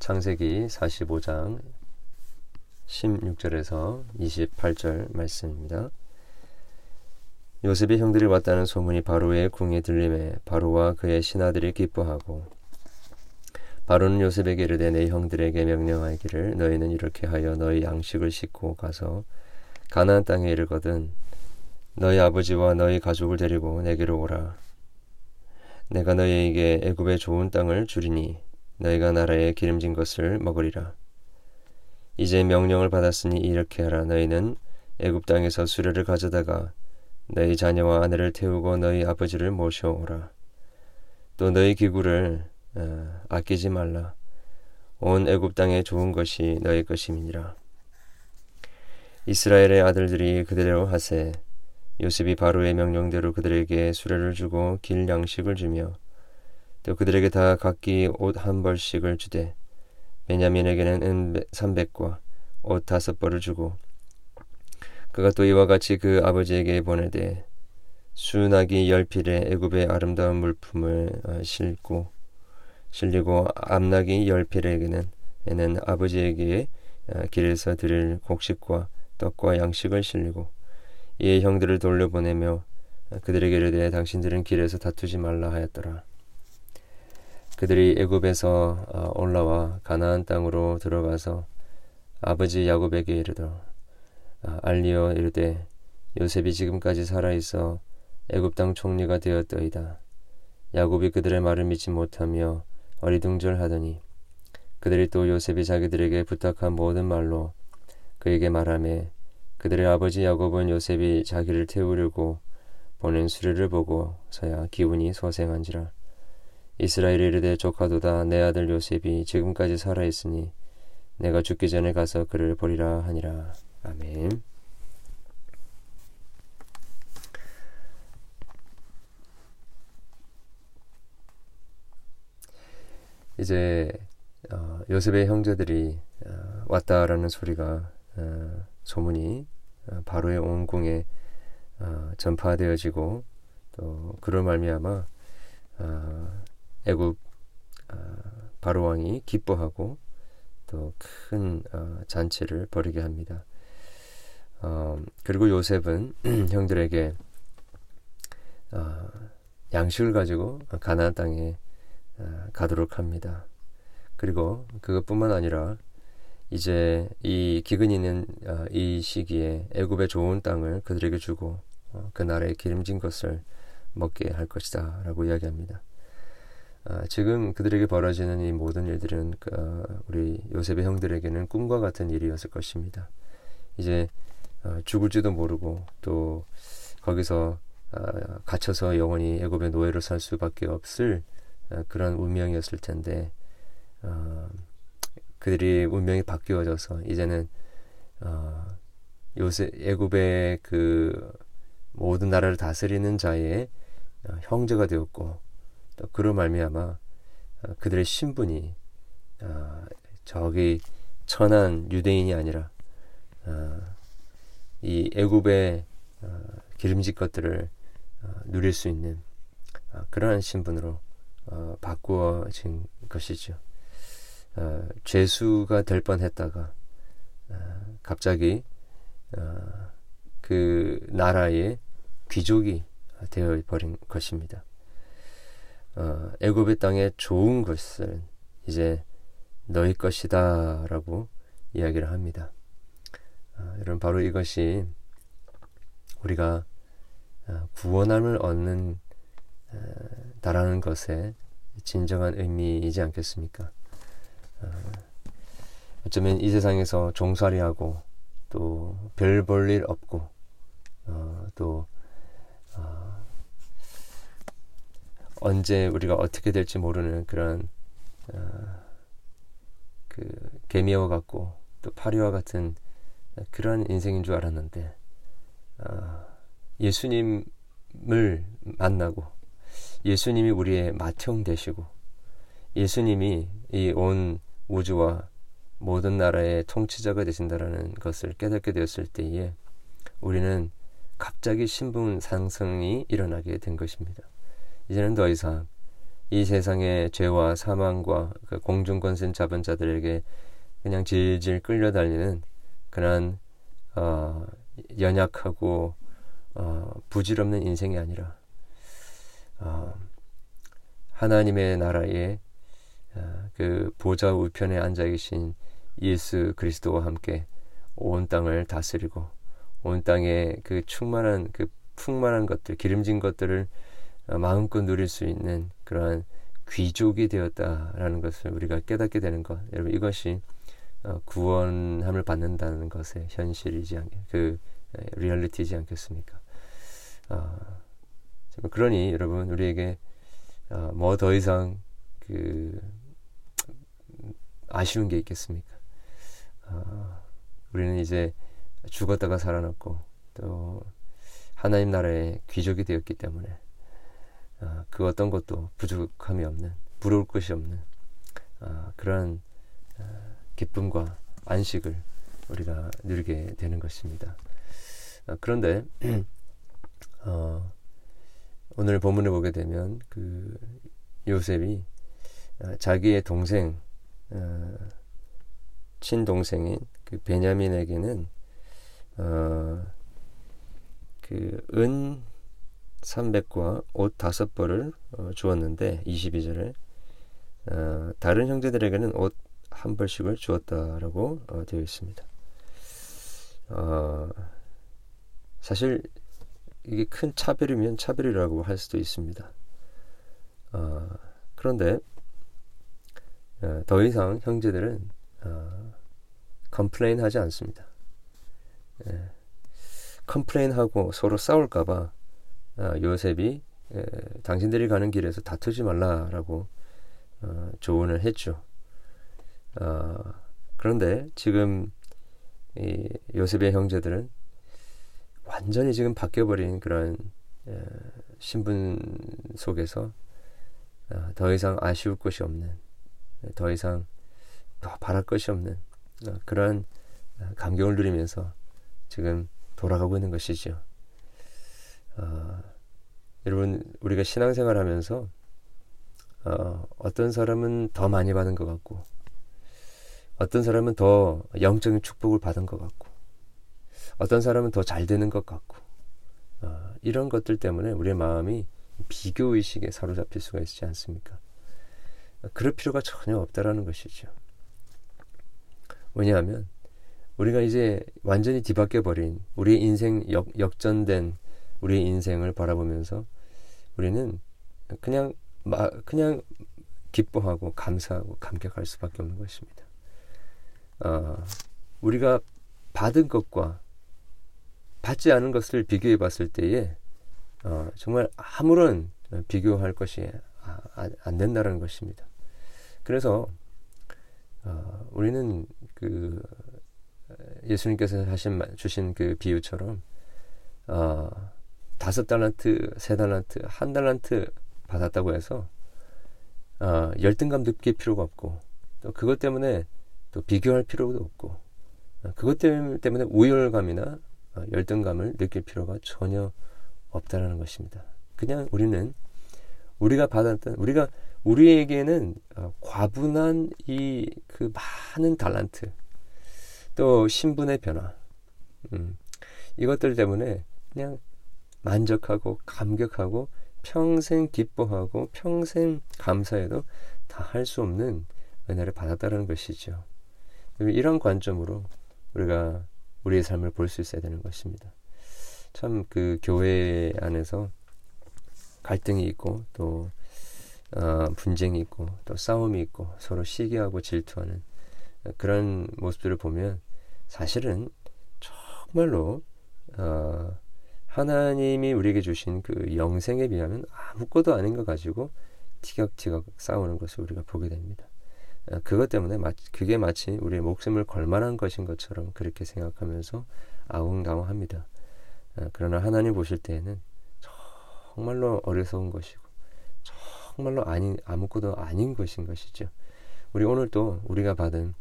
창세기 45장 16절에서 28절 말씀입니다. 요셉의 형들이 왔다는 소문이 바로의 궁에 들림에 바로와 그의 신하들이 기뻐하고 바로는 요셉에게 이르되 내 형들에게 명령하기를 너희는 이렇게 하여 너희 양식을 싣고 가서 가나안 땅에 이르거든 너희 아버지와 너희 가족을 데리고 내게로 오라 내가 너희에게 애굽의 좋은 땅을 주리니 너희가 나라에 기름진 것을 먹으리라 이제 명령을 받았으니 이렇게 하라 너희는 애굽 땅에서 수레를 가져다가 너희 자녀와 아내를 태우고 너희 아버지를 모셔오라. 또 너희 기구를 어, 아끼지 말라. 온 애굽 땅에 좋은 것이 너희 것임이니라. 이스라엘의 아들들이 그대로 하세. 요셉이 바로의 명령대로 그들에게 수레를 주고 길 양식을 주며 또 그들에게 다 각기 옷 한 벌씩을 주되 베냐민에게는 은 300과 옷 다섯 벌을 주고 그가 또 이와 같이 그 아버지에게 보내되 수나기 열 필에 애굽의 아름다운 물품을 어, 싣고 실리고 암나기 열 필에게는 에는 아버지에게 어, 길에서 드릴 곡식과 떡과 양식을 실리고 이에 형들을 돌려보내며 어, 그들에게 이르되 당신들은 길에서 다투지 말라 하였더라. 그들이 애굽에서 올라와 가나안 땅으로 들어가서 아버지 야곱에게 이르더 아, 알리어 이르되 요셉이 지금까지 살아 있어 애굽 땅 총리가 되었더이다. 야곱이 그들의 말을 믿지 못하며 어리둥절하더니 그들이 또 요셉이 자기들에게 부탁한 모든 말로 그에게 말하매 그들의 아버지 야곱은 요셉이 자기를 태우려고 보낸 수레를 보고서야 기운이 소생한지라 이스라엘이 이르되 조카도다 내 아들 요셉이 지금까지 살아 있으니 내가 죽기 전에 가서 그를 보리라 하니라. 아멘. 이제 어, 요셉의 형제들이 어, 왔다라는 소리가 어, 소문이 어, 바로의 온 궁에 어, 전파되어지고 또 그럴 말미암아 어, 애굽 바로 왕이 기뻐하고 또큰 잔치를 벌이게 합니다. 어, 그리고 요셉은 형들에게 어, 양식을 가지고 가나안 땅에 어, 가도록 합니다. 그리고 그것뿐만 아니라 이제 이 기근이 있는 어, 이 시기에 애굽의 좋은 땅을 그들에게 주고 어, 그 나라의 기름진 것을 먹게 할 것이다 라고 이야기합니다. 아, 지금 그들에게 벌어지는 이 모든 일들은 그, 우리 요셉의 형들에게는 꿈과 같은 일이었을 것입니다. 이제 어, 죽을지도 모르고 또 거기서 어, 갇혀서 영원히 애굽의 노예로 살 수밖에 없을 어, 그런 운명이었을 텐데 그들이 운명이 바뀌어져서 이제는 요새 애굽의 그 모든 나라를 다스리는 자의 형제가 되었고 또 그로 말미암아 그들의 신분이 저기 천한 유대인이 아니라 이 애굽의 어, 기름진 것들을 어, 누릴 수 있는 어, 그러한 신분으로 어, 바꾸어진 것이죠. 어, 죄수가 될 뻔했다가 어, 갑자기 어, 그 나라의 귀족이 되어 버린 것입니다. 어, 애굽의 땅에 좋은 것을 이제 너희 것이다라고 이야기를 합니다. 아, 여러분 바로 이것이 우리가 아, 구원함을 얻는 다라는 것의 진정한 의미이지 않겠습니까? 아, 어쩌면 이 세상에서 종살이하고 또 별 볼 일 없고 어, 또 언제 우리가 어떻게 될지 모르는 그런 어, 그 개미와 같고 또 파리와 같은 그런 인생인 줄 알았는데 어, 예수님을 만나고 예수님이 우리의 맏형 되시고 예수님이 이 온 우주와 모든 나라의 통치자가 되신다라는 것을 깨닫게 되었을 때에 우리는 갑자기 신분 상승이 일어나게 된 것입니다. 이제는 더 이상 이 세상의 죄와 사망과 그 공중권세 잡은 자들에게 그냥 질질 끌려달리는 그런 어, 연약하고 어, 부질없는 인생이 아니라 어, 하나님의 나라에 어, 그 보좌 우편에 앉아 계신 예수 그리스도와 함께 온 땅을 다스리고 온 땅에 그 충만한 그 풍만한 것들 기름진 것들을 어, 마음껏 누릴 수 있는 그러한 귀족이 되었다라는 것을 우리가 깨닫게 되는 것 여러분 이것이 어, 구원함을 받는다는 것의 현실이지 않, 그 리얼리티지 않겠습니까? 아, 그러니 여러분 우리에게 아, 뭐더 이상 그 아쉬운 게 있겠습니까? 아, 우리는 이제 죽었다가 살아났고 또 하나님 나라의 귀족이 되었기 때문에 아, 그 어떤 것도 부족함이 없는 부러울 것이 없는 아, 그러한 아, 기쁨과 안식을 우리가 누리게 되는 것입니다. 아, 그런데 어, 오늘 본문을 보게 되면 그 요셉이 어, 자기의 동생 어, 친동생인 그 베냐민에게는 어, 그은 300과 옷 5벌을 어, 주었는데 22절에 어, 다른 형제들에게는 옷 한 벌씩을 주었다라고 어, 되어 있습니다. 어, 사실 이게 큰 차별이면 차별이라고 할 수도 있습니다. 어, 그런데 어, 더 이상 형제들은 어, complain 하지 않습니다. 예, complain하고 서로 싸울까봐 어, 요셉이 예, 당신들이 가는 길에서 다투지 말라라고 어, 조언을 했죠. 어, 그런데 지금 이 요셉의 형제들은 완전히 지금 바뀌어버린 그런 에, 신분 속에서 어, 더 이상 아쉬울 것이 없는 더 이상 더 바랄 것이 없는 어, 어, 감격을 누리면서 지금 돌아가고 있는 것이죠. 어, 여러분 우리가 신앙생활 하면서 어, 어떤 사람은 더 많이 받은 것 같고 어떤 사람은 더 영적인 축복을 받은 것 같고 어떤 사람은 더 잘 되는 것 같고 어, 이런 것들 때문에 우리의 마음이 비교 의식에 사로잡힐 수가 있지 않습니까? 그럴 필요가 전혀 없다라는 것이죠. 왜냐하면 우리가 이제 완전히 뒤바뀌어 버린 우리의 인생 역, 역전된 우리의 인생을 바라보면서 우리는 그냥 마, 그냥 기뻐하고 감사하고 감격할 수밖에 없는 것입니다. 어, 우리가 받은 것과 받지 않은 것을 비교해 봤을 때에 어, 정말 아무런 비교할 것이 아, 아, 안 된다는 것입니다. 그래서 어, 우리는 그 예수님께서 하신 주신 그 비유처럼 어, 다섯 달란트, 세 달란트, 한 달란트 받았다고 해서 어, 열등감 느낄 필요가 없고 또 그것 때문에 또 비교할 필요도 없고 어, 그것 때문에 우열감이나 어, 열등감을 느낄 필요가 전혀 없다라는 것입니다. 그냥 우리는 우리가 받았던 우리가 우리에게는 어, 과분한 이 그 많은 달란트 또 신분의 변화 음, 이것들 때문에 그냥 만족하고 감격하고 평생 기뻐하고 평생 감사해도 다 할 수 없는 은혜를 받았다는 것이죠. 이런 관점으로 우리가 우리의 삶을 볼 수 있어야 되는 것입니다. 참 그 교회 안에서 갈등이 있고 또 어, 분쟁이 있고 또 싸움이 있고 서로 시기하고 질투하는 그런 모습들을 보면 사실은 정말로 어, 하나님이 우리에게 주신 그 영생에 비하면 아무것도 아닌 거 가지고 티격티격 싸우는 것을 우리가 보게 됩니다. 어, 그것 때문에 그게 마치 우리의 목숨을 걸만한 것인 것처럼 그렇게 생각하면서 아웅다웅합니다. 어, 그러나 하나님 보실 때에는 정말로 어리석은 것이고 정말로 아닌 아무것도 아닌 것인 것이죠. 우리 오늘 또 우리가 받은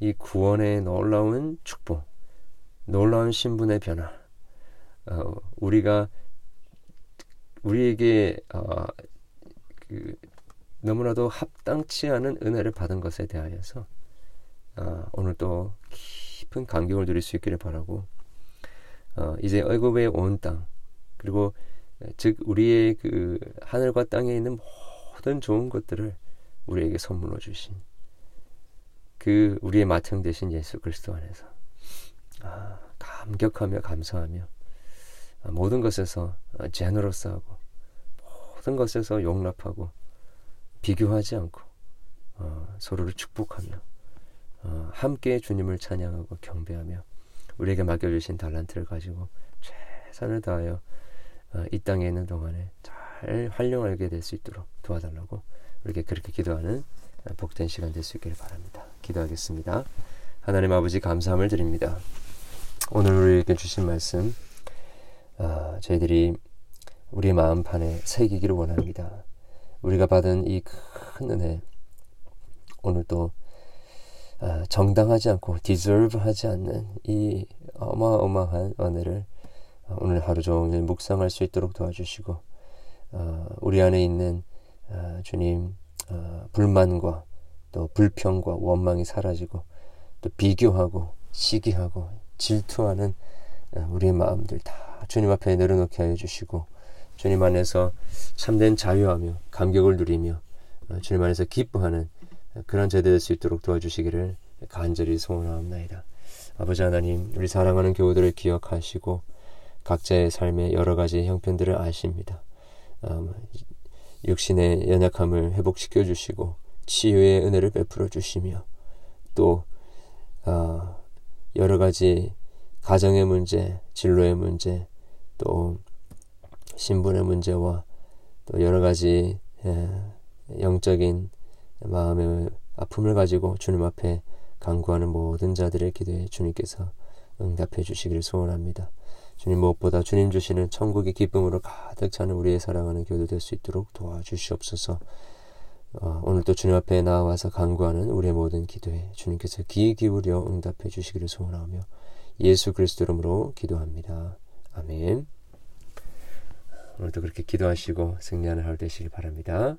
이 구원의 놀라운 축복, 놀라운 신분의 변화, 어, 우리가 우리에게 어, 그 너무나도 합당치 않은 은혜를 받은 것에 대하여서 아, 오늘 또 깊은 감격을 누릴 수 있기를 바라고 어, 이제 애굽의 온 땅 그리고 즉 우리의 그 하늘과 땅에 있는 모든 좋은 것들을 우리에게 선물로 주신 그 우리의 마청 되신 예수 그리스도 안에서 아, 감격하며 감사하며 아, 모든 것에서 제너러스하고 모든 것에서 용납하고 비교하지 않고 어, 서로를 축복하며 어, 함께 주님을 찬양하고 경배하며 우리에게 맡겨주신 달란트를 가지고 최선을 다하여 어, 이 땅에 있는 동안에 잘 활용하게 될 수 있도록 도와달라고 우리에게 그렇게 기도하는 복된 시간 될 수 있기를 바랍니다. 기도하겠습니다. 하나님 아버지 감사함을 드립니다. 오늘 우리에게 주신 말씀 아, 저희들이 우리의 마음판에 새기기를 원합니다. 우리가 받은 이 큰 은혜 오늘 또 아, 정당하지 않고 디저브하지 않는 이 어마어마한 은혜를 오늘 하루 종일 묵상할 수 있도록 도와주시고 아, 우리 안에 있는 아, 주님 불만과 또 불평과 원망이 사라지고 또 비교하고 시기하고 질투하는 우리의 마음들 다 주님 앞에 내려놓게 하여 주시고 주님 안에서 참된 자유하며 감격을 누리며 어, 주님 안에서 기뻐하는 그런 제대 될 수 있도록 도와주시기를 간절히 소원하옵나이다. 아버지 하나님, 우리 사랑하는 교우들을 기억하시고 각자의 삶의 여러 가지 형편들을 아십니다. 음, 육신의 연약함을 회복시켜 주시고 치유의 은혜를 베풀어 주시며 또 어, 여러 가지 가정의 문제, 진로의 문제, 또 신분의 문제와 또 여러 가지 예, 영적인 마음의 아픔을 가지고 주님 앞에 간구하는 모든 자들의 기도에 주님께서 응답해 주시기를 소원합니다. 주님 무엇보다 주님 주시는 천국의 기쁨으로 가득 차는 우리의 사랑하는 교도 될 수 있도록 도와주시옵소서. 어, 오늘 또 주님 앞에 나와서 간구하는 우리의 모든 기도에 주님께서 귀 기울여 응답해 주시기를 소원하며 예수 그리스도 이름으로 기도합니다. 아멘. 오늘도 그렇게 기도하시고 승리하는 하루 되시길 바랍니다.